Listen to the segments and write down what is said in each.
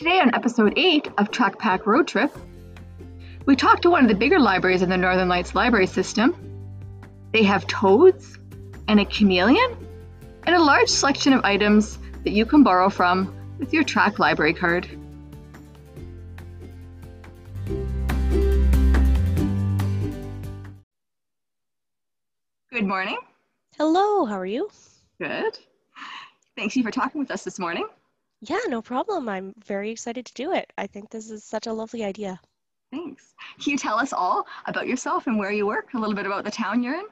Today, on episode 8 of Track Pack Road Trip, we talked to one of the bigger libraries in the Northern Lights library system. They have toads and a chameleon and a large selection of items that you can borrow from with your Track library card. Good morning. Hello, how are you? Good. Thanks you for talking with us this morning. Yeah, no problem. I'm very excited to do it. I think this is such a lovely idea. Thanks. Can you tell us all about yourself and where you work? A little bit about the town you're in?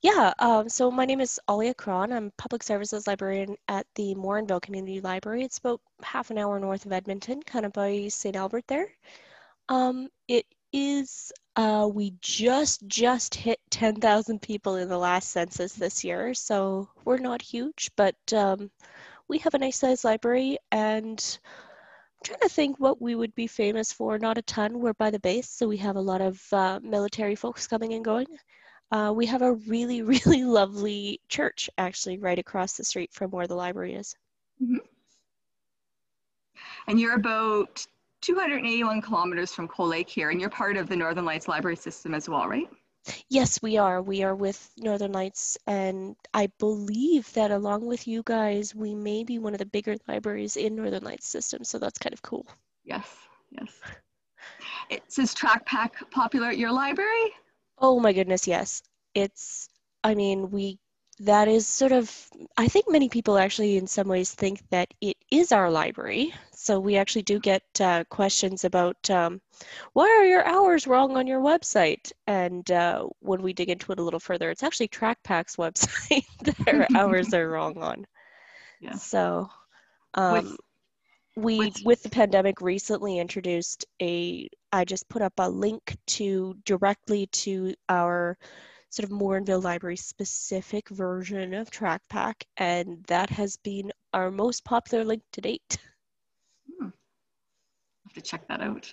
Yeah, um, so my name is Alia Cron. I'm public services librarian at the Morinville Community Library. It's about half an hour north of Edmonton, kind of by St. Albert there. Um, it is, uh, we just, just hit 10,000 people in the last census this year, so we're not huge, but um, we have a nice sized library and I'm trying to think what we would be famous for. Not a ton. We're by the base, so we have a lot of uh, military folks coming and going. Uh, we have a really, really lovely church actually right across the street from where the library is. Mm-hmm. And you're about 281 kilometers from Cold Lake here, and you're part of the Northern Lights Library System as well, right? Yes, we are. We are with Northern Lights, and I believe that along with you guys, we may be one of the bigger libraries in Northern Lights system. So that's kind of cool. Yes, yes. It says Track Pack popular at your library? Oh my goodness, yes. It's, I mean, we, that is sort of, I think many people actually in some ways think that it is our library. So we actually do get uh, questions about um, why are your hours wrong on your website? And uh, when we dig into it a little further, it's actually TrackPack's website that our hours are wrong on. Yeah. So um, with, we, with, with the pandemic, recently introduced a, I just put up a link to directly to our sort of Morinville Library specific version of TrackPack, and that has been our most popular link to date. Hmm. have to check that out.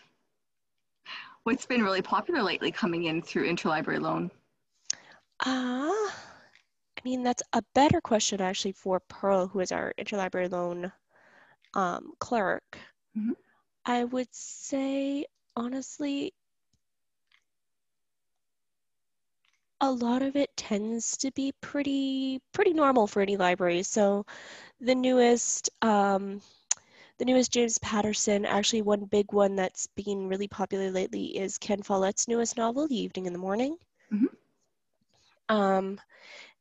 What's been really popular lately coming in through interlibrary loan? Uh, I mean, that's a better question actually for Pearl, who is our interlibrary loan um, clerk. Mm-hmm. I would say, honestly, a lot of it tends to be pretty pretty normal for any library. So the newest um, the newest James Patterson, actually one big one that's been really popular lately is Ken Follett's newest novel, The Evening and the Morning. Mm-hmm. Um,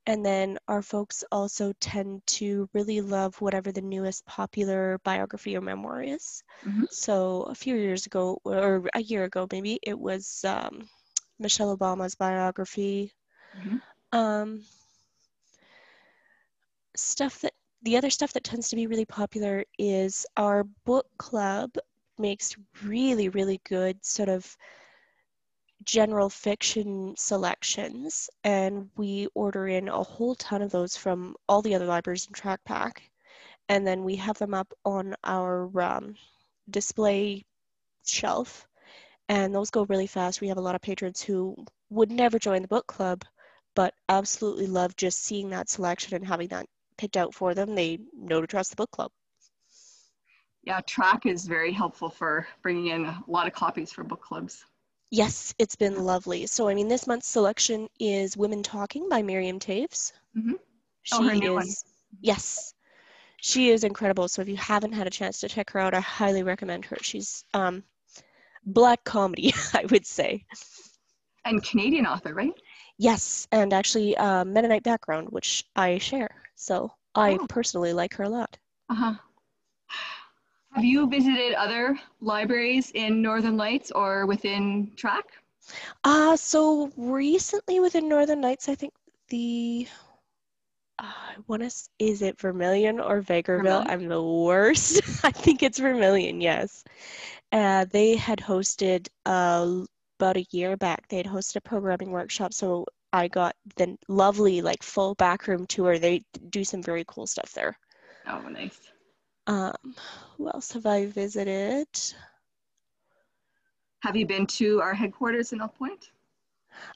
and then our folks also tend to really love whatever the newest popular biography or memoir is. Mm-hmm. So a few years ago, or a year ago maybe, it was um, Michelle Obama's biography. Mm-hmm. Um, stuff that the other stuff that tends to be really popular is our book club makes really, really good sort of general fiction selections, and we order in a whole ton of those from all the other libraries in Track Pack, and then we have them up on our um, display shelf, and those go really fast. We have a lot of patrons who would never join the book club, but absolutely love just seeing that selection and having that picked out for them, they know to trust the book club. Yeah, track is very helpful for bringing in a lot of copies for book clubs. Yes, it's been lovely. So, I mean, this month's selection is Women Talking by Miriam Toews. Mm-hmm. Oh, she her new is, one. Yes, she is incredible. So, if you haven't had a chance to check her out, I highly recommend her. She's um, black comedy, I would say. And Canadian author, right? Yes, and actually uh, Mennonite background, which I share. So I oh. personally like her a lot. Uh-huh. Have you visited other libraries in Northern Lights or within Track? Uh, so recently within Northern Lights, I think the uh, I want to is it Vermilion or Vegreville? Vermilion? I'm the worst. I think it's Vermilion. Yes, uh, they had hosted uh, about a year back. They had hosted a programming workshop, so I got the lovely like full backroom tour. They do some very cool stuff there. Oh, nice. Um, who else have I visited? Have you been to our headquarters in Elk Point?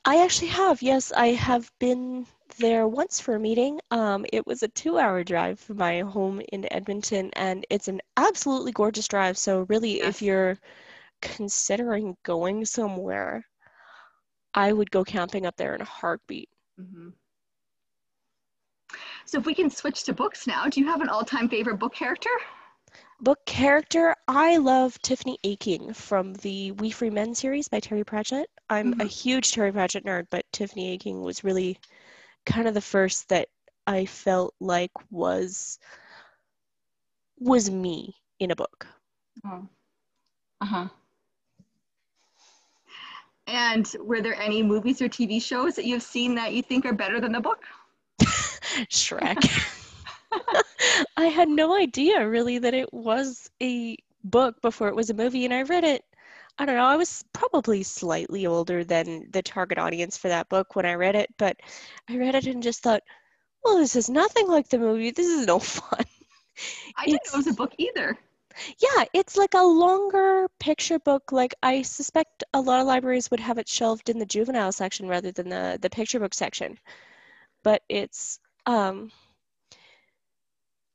I actually have. Yes, I have been there once for a meeting. Um, it was a two hour drive from my home in Edmonton, and it's an absolutely gorgeous drive. So, really, Yes. if you're considering going somewhere, I would go camping up there in a heartbeat. hmm So if we can switch to books now, do you have an all-time favorite book character? Book character, I love Tiffany Aching from the Wee Free Men series by Terry Pratchett. I'm a Mhm. huge Terry Pratchett nerd, but Tiffany Aching was really kind of the first that I felt like was was me in a book. Oh. Uh-huh. And were there any movies or TV shows that you've seen that you think are better than the book? Shrek. I had no idea really that it was a book before it was a movie, and I read it. I don't know, I was probably slightly older than the target audience for that book when I read it, but I read it and just thought, well, this is nothing like the movie. This is no fun. I didn't It's- know it was a book either. Yeah, it's like a longer picture book. Like I suspect a lot of libraries would have it shelved in the juvenile section rather than the the picture book section. But it's um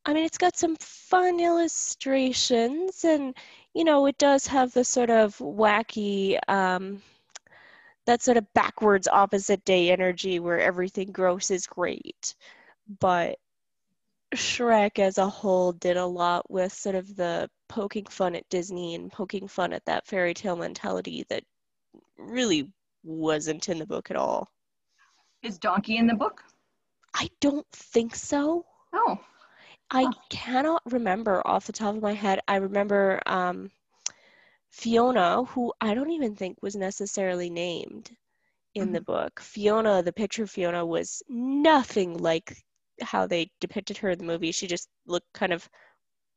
I mean it's got some fun illustrations and you know it does have the sort of wacky um that sort of backwards opposite day energy where everything gross is great. But Shrek as a whole did a lot with sort of the poking fun at Disney and poking fun at that fairy tale mentality that really wasn't in the book at all. Is Donkey in the book? I don't think so. Oh. I Huh. cannot remember off the top of my head. I remember um, Fiona, who I don't even think was necessarily named in the book. Fiona, the picture Fiona, was nothing like how they depicted her in the movie. She just looked kind of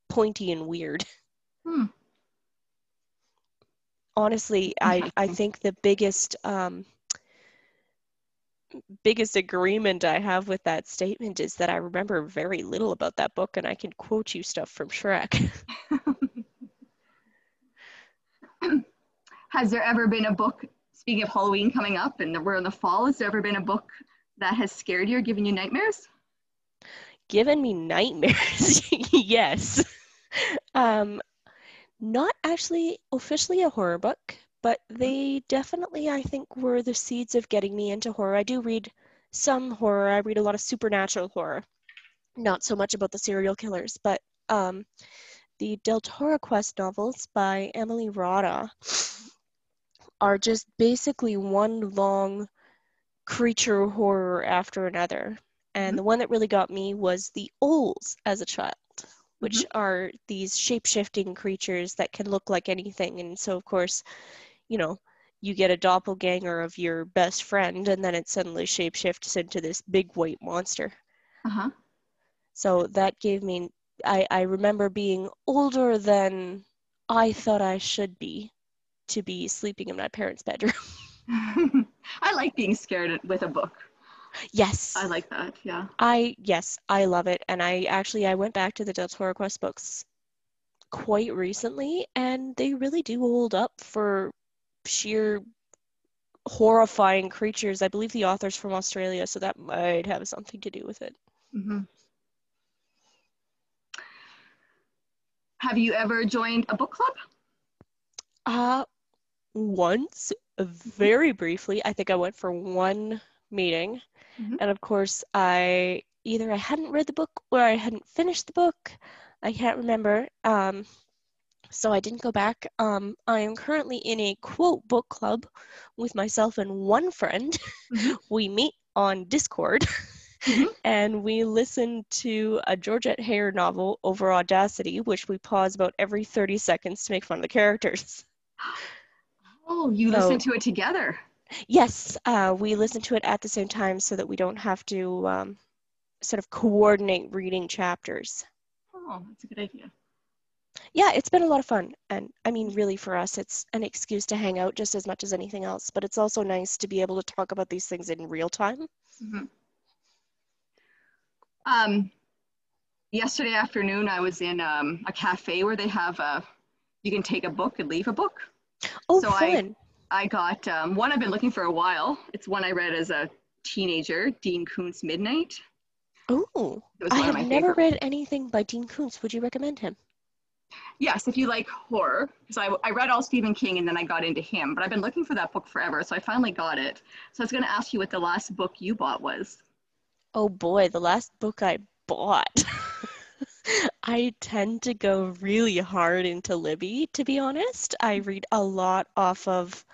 pointy and weird. Hmm. Honestly, I, I think the biggest um, biggest agreement I have with that statement is that I remember very little about that book and I can quote you stuff from Shrek. Has there ever been a book, speaking of Halloween coming up and we're in the fall, has there ever been a book that has scared you or given you nightmares? Given me nightmares, yes. Um, not actually officially a horror book, but they definitely, I think, were the seeds of getting me into horror. I do read some horror. I read a lot of supernatural horror, not so much about the serial killers, but um, the Deltora Quest novels by Emily Rodda are just basically one long creature horror after another. And Mhm. the one that really got me was the Ols as a child, which Mhm. are these shape shifting creatures that can look like anything. And so, of course, you know, you get a doppelganger of your best friend, and then it suddenly shape shifts into this big white monster. Uh-huh. So that gave me, I, I remember being older than I thought I should be to be sleeping in my parents' bedroom. I like being scared with a book. Yes. I like that, yeah. I yes, I love it. And I actually I went back to the Deltora Quest books quite recently and they really do hold up for sheer horrifying creatures. I believe the author's from Australia, so that might have something to do with it. hmm Have you ever joined a book club? Uh once, very briefly, I think I went for one meeting. Mhm. And of course, I either I hadn't read the book or I hadn't finished the book. I can't remember. Um, so I didn't go back. Um, I am currently in a quote book club with myself and one friend. Mhm. We meet on Discord Mhm. and we listen to a Georgette Heyer novel over Audacity, which we pause about every 30 seconds to make fun of the characters. Oh, you So- listen to it together. Yes, uh, we listen to it at the same time so that we don't have to um, sort of coordinate reading chapters. Oh, that's a good idea. Yeah, it's been a lot of fun. And I mean, really, for us, it's an excuse to hang out just as much as anything else. But it's also nice to be able to talk about these things in real time. Mhm. Um, yesterday afternoon, I was in um, a cafe where they have a, you can take a book and leave a book. Oh, So fun. I got um, one I've been looking for a while. It's one I read as a teenager, Dean Koontz Midnight. Oh, I have never favorite. read anything by Dean Koontz. Would you recommend him? Yes, if you like horror, because I, I read all Stephen King and then I got into him, but I've been looking for that book forever, so I finally got it. So I was going to ask you what the last book you bought was. Oh boy, the last book I bought. I tend to go really hard into Libby, to be honest. I read a lot off of,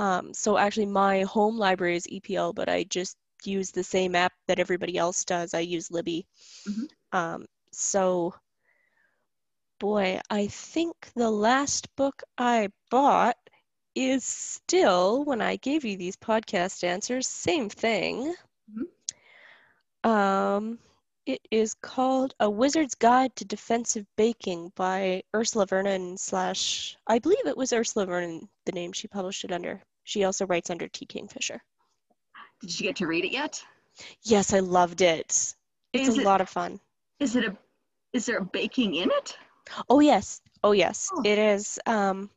um, so actually, my home library is EPL, but I just use the same app that everybody else does. I use Libby. Mm-hmm. Um, so boy, I think the last book I bought is still, when I gave you these podcast answers, same thing. Mm-hmm. Um, it is called A Wizard's Guide to Defensive Baking by Ursula Vernon slash, I believe it was Ursula Vernon, the name she published it under. She also writes under T. Kingfisher. Did you get to read it yet? Yes, I loved it. It's is a it, lot of fun. Is it a, is there a baking in it? Oh yes, oh yes, oh. it is. Um,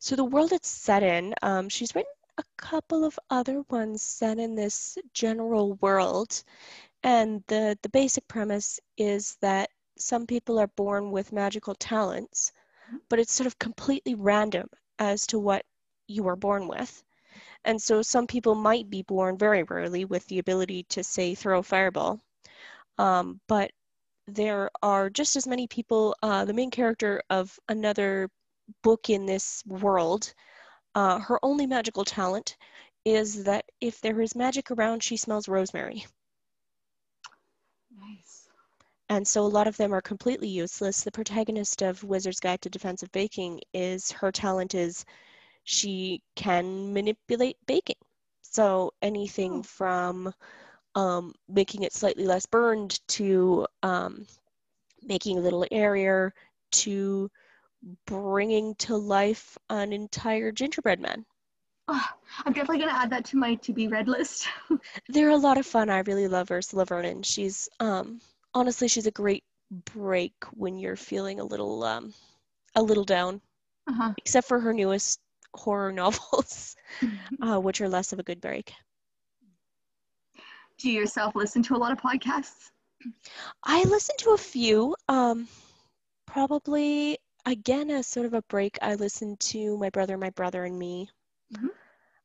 so the world it's set in, um, she's written a couple of other ones set in this general world, and the the basic premise is that some people are born with magical talents, mm-hmm. but it's sort of completely random as to what you are born with. And so some people might be born very rarely with the ability to say throw a fireball. Um, but there are just as many people. Uh, the main character of another book in this world, uh, her only magical talent is that if there is magic around, she smells rosemary. Nice. And so a lot of them are completely useless. The protagonist of Wizard's Guide to Defensive Baking is her talent is she can manipulate baking. So anything oh. from um, making it slightly less burned to um, making a little airier to bringing to life an entire gingerbread man. Oh, I'm definitely going to add that to my to be read list. They're a lot of fun. I really love Ursula Vernon. She's um, honestly she's a great break when you're feeling a little um, a little down. Uh-huh. Except for her newest horror novels, uh, which are less of a good break do you yourself listen to a lot of podcasts? I listen to a few. Um, probably again as sort of a break. I listened to my brother, my brother, and me. Mm-hmm.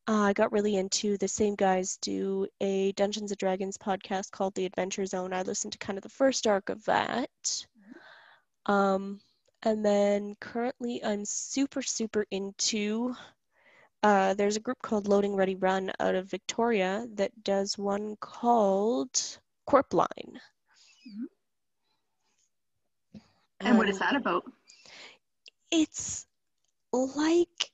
Uh, I got really into the same guys do a Dungeons and Dragons podcast called The Adventure Zone. I listened to kind of the first arc of that. Mm-hmm. Um, and then currently I'm super, super into uh, there's a group called Loading Ready Run out of Victoria that does one called Qwerpline. Mm-hmm. And um, what is that about? It's like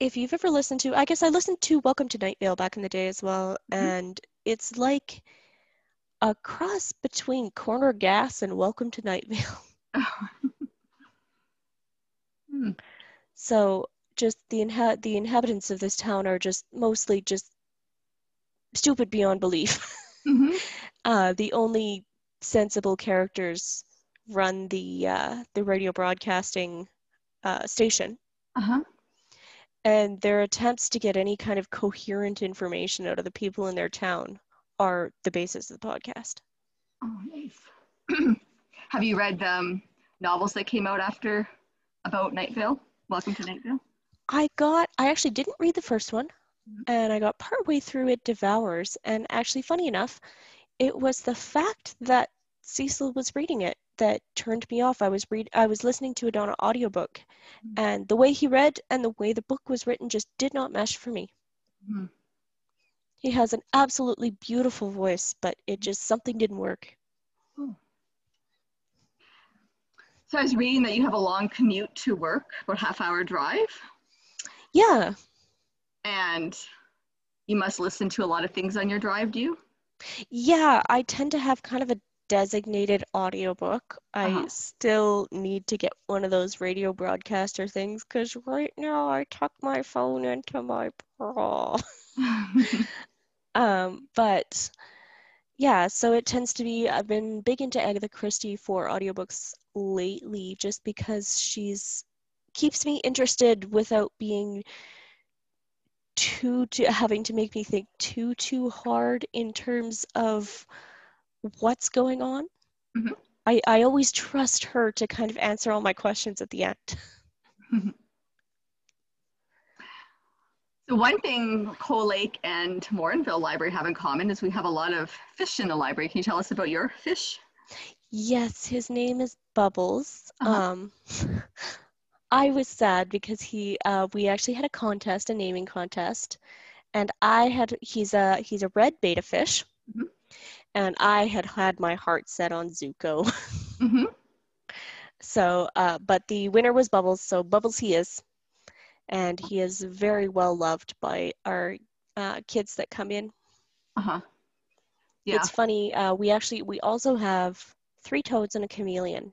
if you've ever listened to, I guess I listened to Welcome to Night Vale back in the day as well, mm-hmm. and it's like a cross between Corner Gas and Welcome to Night Vale. hmm. So just the inha- the inhabitants of this town are just mostly just stupid beyond belief. Mm-hmm. uh, the only sensible characters run the uh, the radio broadcasting uh, station. Uh-huh. And their attempts to get any kind of coherent information out of the people in their town are the basis of the podcast. Oh, nice. Have you read um, novels that came out after about Night Vale? Welcome to Night Vale. I got, I actually didn't read the first one, mm-hmm. and I got partway through it, Devours. And actually, funny enough, it was the fact that Cecil was reading it that turned me off. I was read, I was listening to on an audiobook, mm-hmm. and the way he read and the way the book was written just did not mesh for me. Mm-hmm. He has an absolutely beautiful voice, but it just something didn't work. Oh. So I was reading that you have a long commute to work, about half hour drive. Yeah. And you must listen to a lot of things on your drive, do you? Yeah, I tend to have kind of a designated audiobook. Uh-huh. I still need to get one of those radio broadcaster things because right now I tuck my phone into my bra. um, but yeah, so it tends to be, I've been big into Agatha Christie for audiobooks lately just because she's keeps me interested without being too, too having to make me think too too hard in terms of what's going on. Mhm. I, I always trust her to kind of answer all my questions at the end. So one thing Cold Lake and Morinville Library have in common is we have a lot of fish in the library. Can you tell us about your fish? Yes, his name is Bubbles. Uh-huh. Um, I was sad because he uh, we actually had a contest, a naming contest, and I had he's a he's a red betta fish, Mhm. and I had had my heart set on Zuko. hmm So, uh, but the winner was Bubbles, so Bubbles he is, and he is very well loved by our uh, kids that come in. Uh-huh. Yeah. It's funny. Uh, we actually we also have three toads and a chameleon,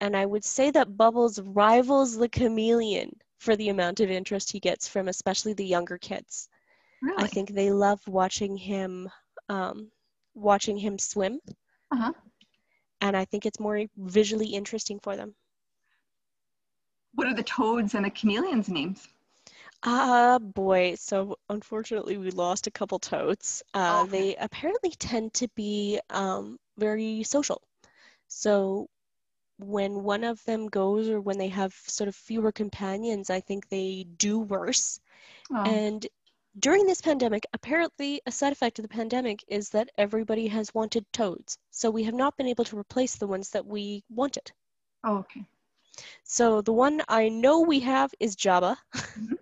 and I would say that Bubbles rivals the chameleon for the amount of interest he gets from especially the younger kids. really? I think they love watching him um, watching him swim, Uh-huh. and I think it's more visually interesting for them. What are the toads and the chameleons' names? Ah, boy. So unfortunately, we lost a couple toads. Uh, okay. They apparently tend to be um, very social. So when one of them goes or when they have sort of fewer companions, I think they do worse. Oh. And during this pandemic, apparently a side effect of the pandemic is that everybody has wanted toads. So we have not been able to replace the ones that we wanted. oh, okay. So the one I know we have is Jabba. Mhm.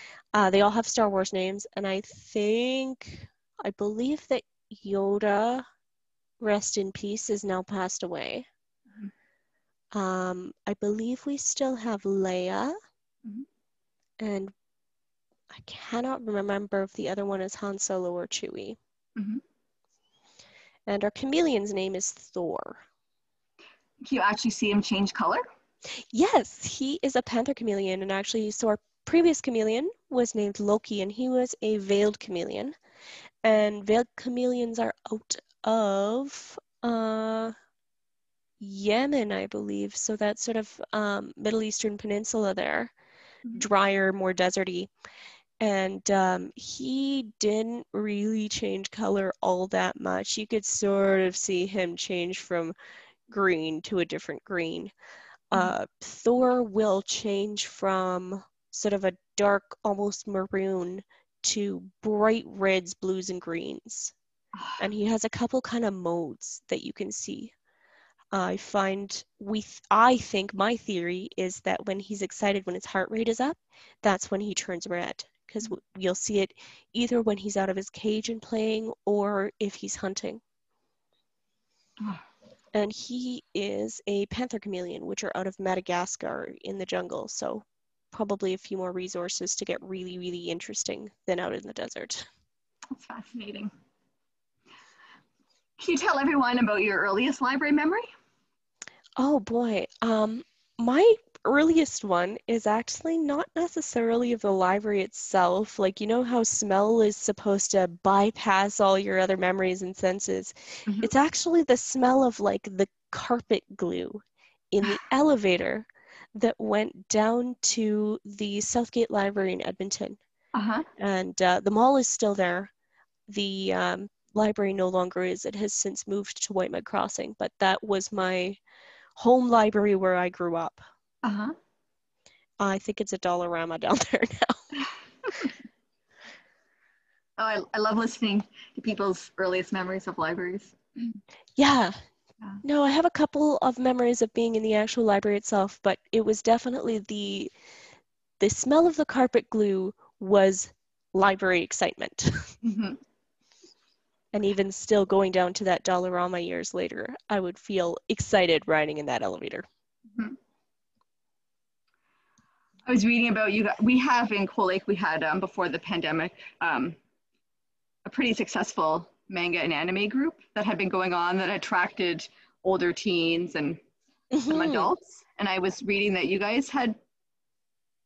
uh, they all have Star Wars names, and I think, I believe that Yoda, rest in peace, is now passed away. Um, I believe we still have Leia, Mhm. and I cannot remember if the other one is Han Solo or Chewie. Mhm. And our chameleon's name is Thor. Can you actually see him change color? Yes, he is a panther chameleon, and actually, so our previous chameleon was named Loki, and he was a veiled chameleon. And veiled chameleons are out of uh, Yemen, I believe. So that's sort of um, Middle Eastern peninsula there, Mhm. drier, more deserty. And um, he didn't really change color all that much. You could sort of see him change from green to a different green. Uh, Thor will change from sort of a dark, almost maroon to bright reds, blues, and greens. And he has a couple kind of modes that you can see. I find we, th- I think my theory is that when he's excited, when his heart rate is up, that's when he turns red. Because w- you'll see it either when he's out of his cage and playing, or if he's hunting. And he is a panther chameleon, which are out of Madagascar in the jungle. So probably a few more resources to get really, really interesting than out in the desert. That's fascinating. Can you tell everyone about your earliest library memory? Oh boy. Um, my earliest one is actually not necessarily of the library itself. Like, you know how smell is supposed to bypass all your other memories and senses? Mhm. It's actually the smell of like the carpet glue in the elevator that went down to the Southgate Library in Edmonton. Uh-huh. And uh, the mall is still there. The um, library no longer is. It has since moved to Whitemud Crossing, but that was my home library where I grew up. Uh-huh. I think it's a Dollarama down there now. Oh, I, I love listening to people's earliest memories of libraries. Yeah. Yeah. No, I have a couple of memories of being in the actual library itself, but it was definitely the the smell of the carpet glue was library excitement. Mhm. and even still going down to that Dollarama years later, I would feel excited riding in that elevator. I was reading about you. We have in Cold Lake, we had um, before the pandemic um, a pretty successful manga and anime group that had been going on that attracted older teens and some Mhm. adults. And I was reading that you guys had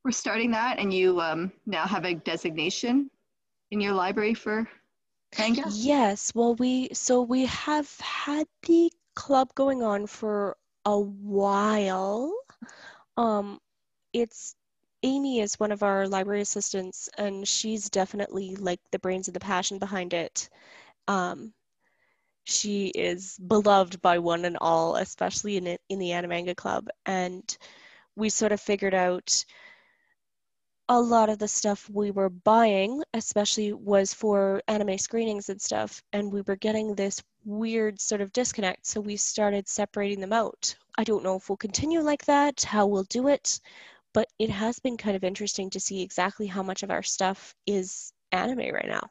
were starting that, and you um, now have a designation in your library for manga. Yes, well, we so we have had the club going on for a while. Um, it's Amy is one of our library assistants, and she's definitely like the brains and the passion behind it. Um, she is beloved by one and all, especially in in the Animanga Club, and we sort of figured out a lot of the stuff we were buying, especially was for anime screenings and stuff, and we were getting this weird sort of disconnect. So we started separating them out. I don't know if we'll continue like that, how we'll do it, but it has been kind of interesting to see exactly how much of our stuff is anime right now.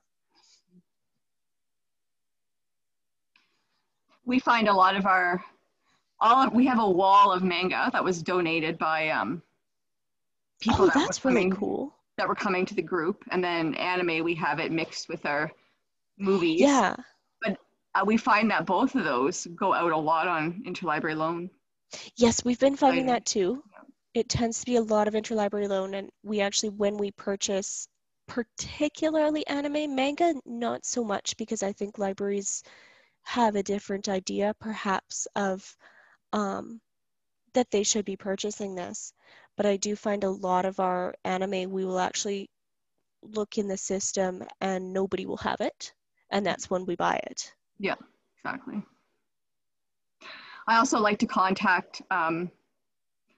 We find a lot of our all of, we have a wall of manga that was donated by um, people. Oh, that that's really cool. That were coming to the group, and then anime we have it mixed with our movies. Yeah. But uh, we find that both of those go out a lot on interlibrary loan. Yes, we've been finding that too. It tends to be a lot of interlibrary loan, and we actually, when we purchase particularly anime manga, not so much because I think libraries have a different idea, perhaps, of um, that they should be purchasing this. But I do find a lot of our anime, we will actually look in the system and nobody will have it. And that's when we buy it. Yeah, exactly. I also like to contact, um,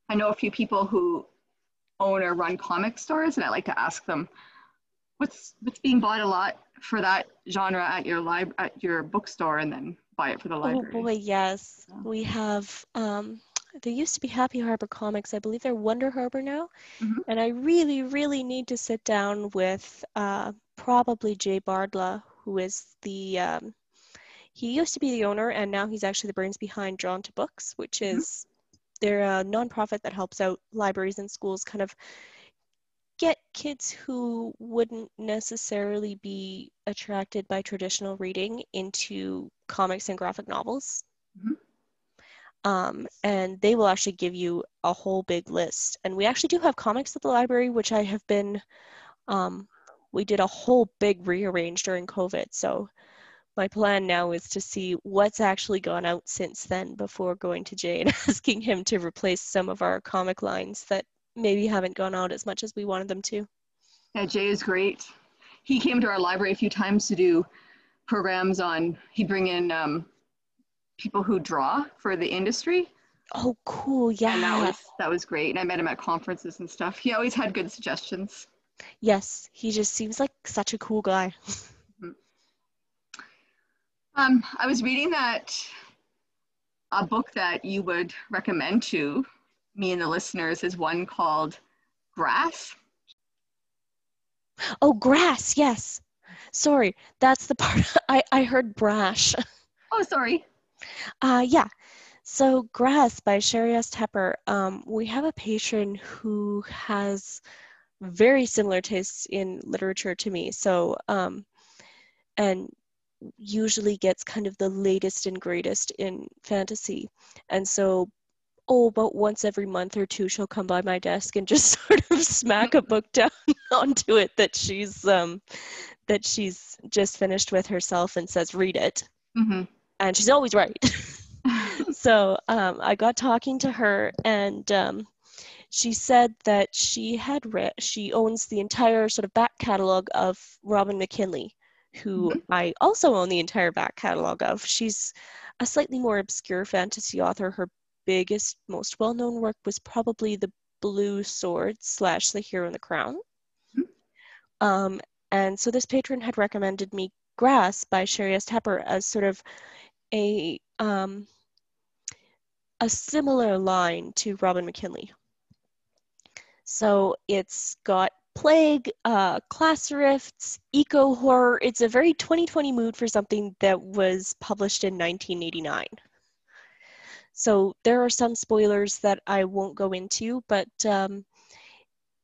I know a few people who own or run comic stores, and I like to ask them, what's what's being bought a lot for that genre at your lib at your bookstore, and then buy it for the oh, library. Oh boy, yes. Yeah. We have um there used to be Happy Harbor Comics. I believe they're Wonder Harbor now. Mm-hmm. And I really, really need to sit down with uh, probably Jay Bardyla, who is the um, he used to be the owner and now he's actually the brains behind Drawn to Books, which mm-hmm. is. They're a nonprofit that helps out libraries and schools kind of get kids who wouldn't necessarily be attracted by traditional reading into comics and graphic novels. Mm-hmm. Um, and they will actually give you a whole big list. And we actually do have comics at the library, which I have been, um, we did a whole big rearrange during COVID. So my plan now is to see what's actually gone out since then before going to Jay and asking him to replace some of our comic lines that maybe haven't gone out as much as we wanted them to. Yeah, Jay is great. He came to our library a few times to do programs on, he'd bring in um, people who draw for the industry. Oh, cool. Yeah. And that was, that was great. And I met him at conferences and stuff. He always had good suggestions. Yes, he just seems like such a cool guy. Um, I was reading that a book that you would recommend to me and the listeners is one called Grass. Oh, Grass, yes. Sorry, that's the part I, I heard brash. Oh, sorry. Uh, yeah. So, Grass by Sheri S. Tepper. Um, we have a patron who has very similar tastes in literature to me. So, um, and usually gets kind of the latest and greatest in fantasy. And so oh, about once every month or two, she'll come by my desk and just sort of smack a book down onto it that she's um, that she's just finished with herself and says, "Read it," mm-hmm. and she's always right. so um, I got talking to her, and um, she said that she had read, she owns the entire sort of back catalog of Robin McKinley, who mm-hmm. I also own the entire back catalog of. She's a slightly more obscure fantasy author. Her biggest, most well-known work was probably the Blue Sword slash The Hero and the Crown. Mm-hmm. Um, and so this patron had recommended me Grass by Sheri S. Tepper as sort of a um, a similar line to Robin McKinley. So it's got plague, uh, class rifts, eco horror. It's a very 2020 mood for something that was published in 1989. So there are some spoilers that I won't go into, but um,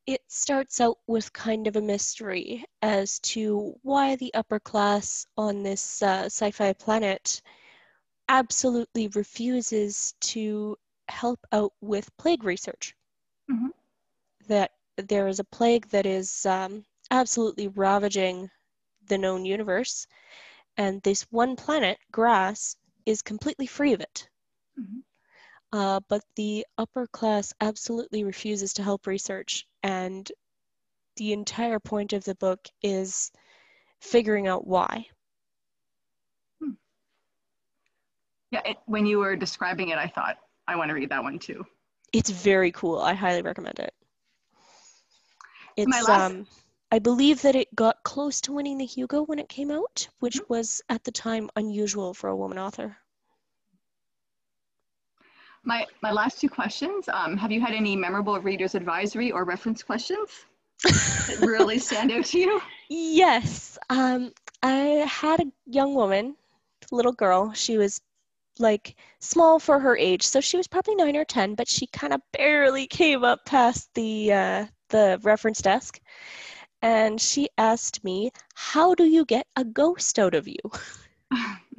it starts out with kind of a mystery as to why the upper class on this uh, sci fi planet absolutely refuses to help out with plague research. Mm-hmm. That there is a plague that is um, absolutely ravaging the known universe, and this one planet, Grass, is completely free of it. Mm-hmm. uh, but the upper class absolutely refuses to help research. And the entire point of the book is figuring out why. Yeah, it, when you were describing it, I thought, I want to read that one too. It's very cool. I highly recommend it. It's My last- um I believe that it got close to winning the Hugo when it came out, which was at the time unusual for a woman author. My, my last two questions um, Have you had any memorable reader's advisory or reference questions that really stand out to you? Yes. Um, I had a young woman, little girl. She was like small for her age, so she was probably nine or ten, but she kind of barely came up past the uh, the reference desk. And she asked me, "How do you get a ghost out of you?"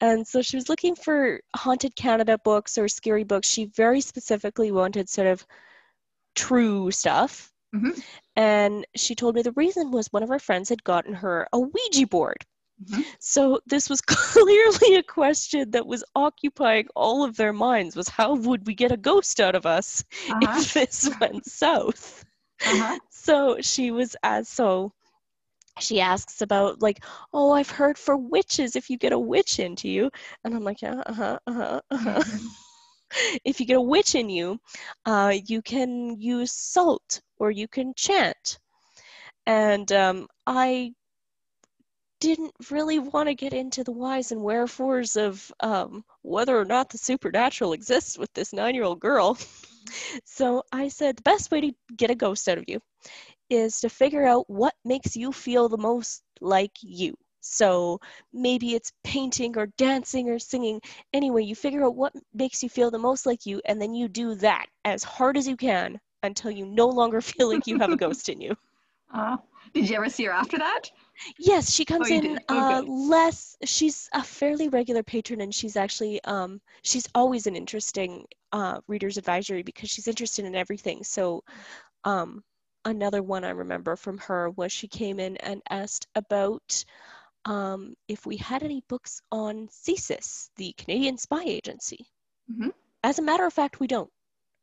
and so she was looking for haunted Canada books or scary books. She very specifically wanted sort of true stuff. Mhm. And she told me the reason was one of her friends had gotten her a Ouija board. Mhm. So this was clearly a question that was occupying all of their minds was how would we get a ghost out of us Uh-huh. if this went south? Uh-huh. So she was as so she asks about like, oh, I've heard for witches if you get a witch into you, and I'm like, yeah, uh-huh, uh-huh, uh-huh. if you get a witch in you, uh, you can use salt or you can chant. And um, I didn't really want to get into the whys and wherefores of um, whether or not the supernatural exists with this nine year old girl. so I said the best way to get a ghost out of you is to figure out what makes you feel the most like you. So maybe it's painting or dancing or singing. Anyway, you figure out what makes you feel the most like you, and then you do that as hard as you can until you no longer feel like you have a ghost in you. Uh, did you ever see her after that? Yes, she comes you in? Oh, uh, less. She's a fairly regular patron, and she's actually um, she's always an interesting uh, reader's advisory because she's interested in everything. So, um, another one I remember from her was she came in and asked about um, if we had any books on CSIS, the Canadian Spy Agency. Mhm. As a matter of fact, we don't.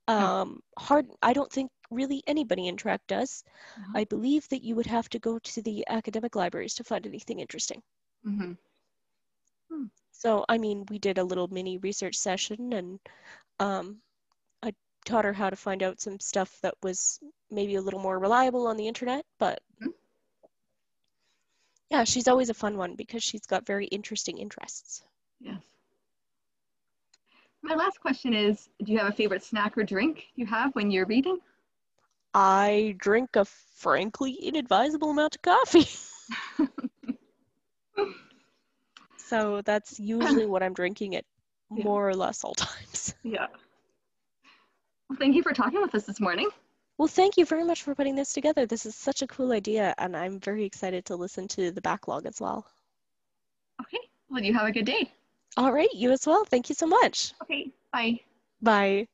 Oh. Um, hard. I don't think really anybody in track does. Uh-huh. I believe that you would have to go to the academic libraries to find anything interesting. hmm So, I mean, we did a little mini research session and um, I taught her how to find out some stuff that was maybe a little more reliable on the internet. But Mhm. yeah, she's always a fun one because she's got very interesting interests. Yes. My last question is Do you have a favorite snack or drink you have when you're reading? I drink a frankly inadvisable amount of coffee. so that's usually what I'm drinking at Yeah. more or less all times. Yeah. Well, thank you for talking with us this morning. Well, thank you very much for putting this together. This is such a cool idea, and I'm very excited to listen to the backlog as well. Okay. Well, you have a good day. All right, you as well. Thank you so much. Okay. Bye. Bye.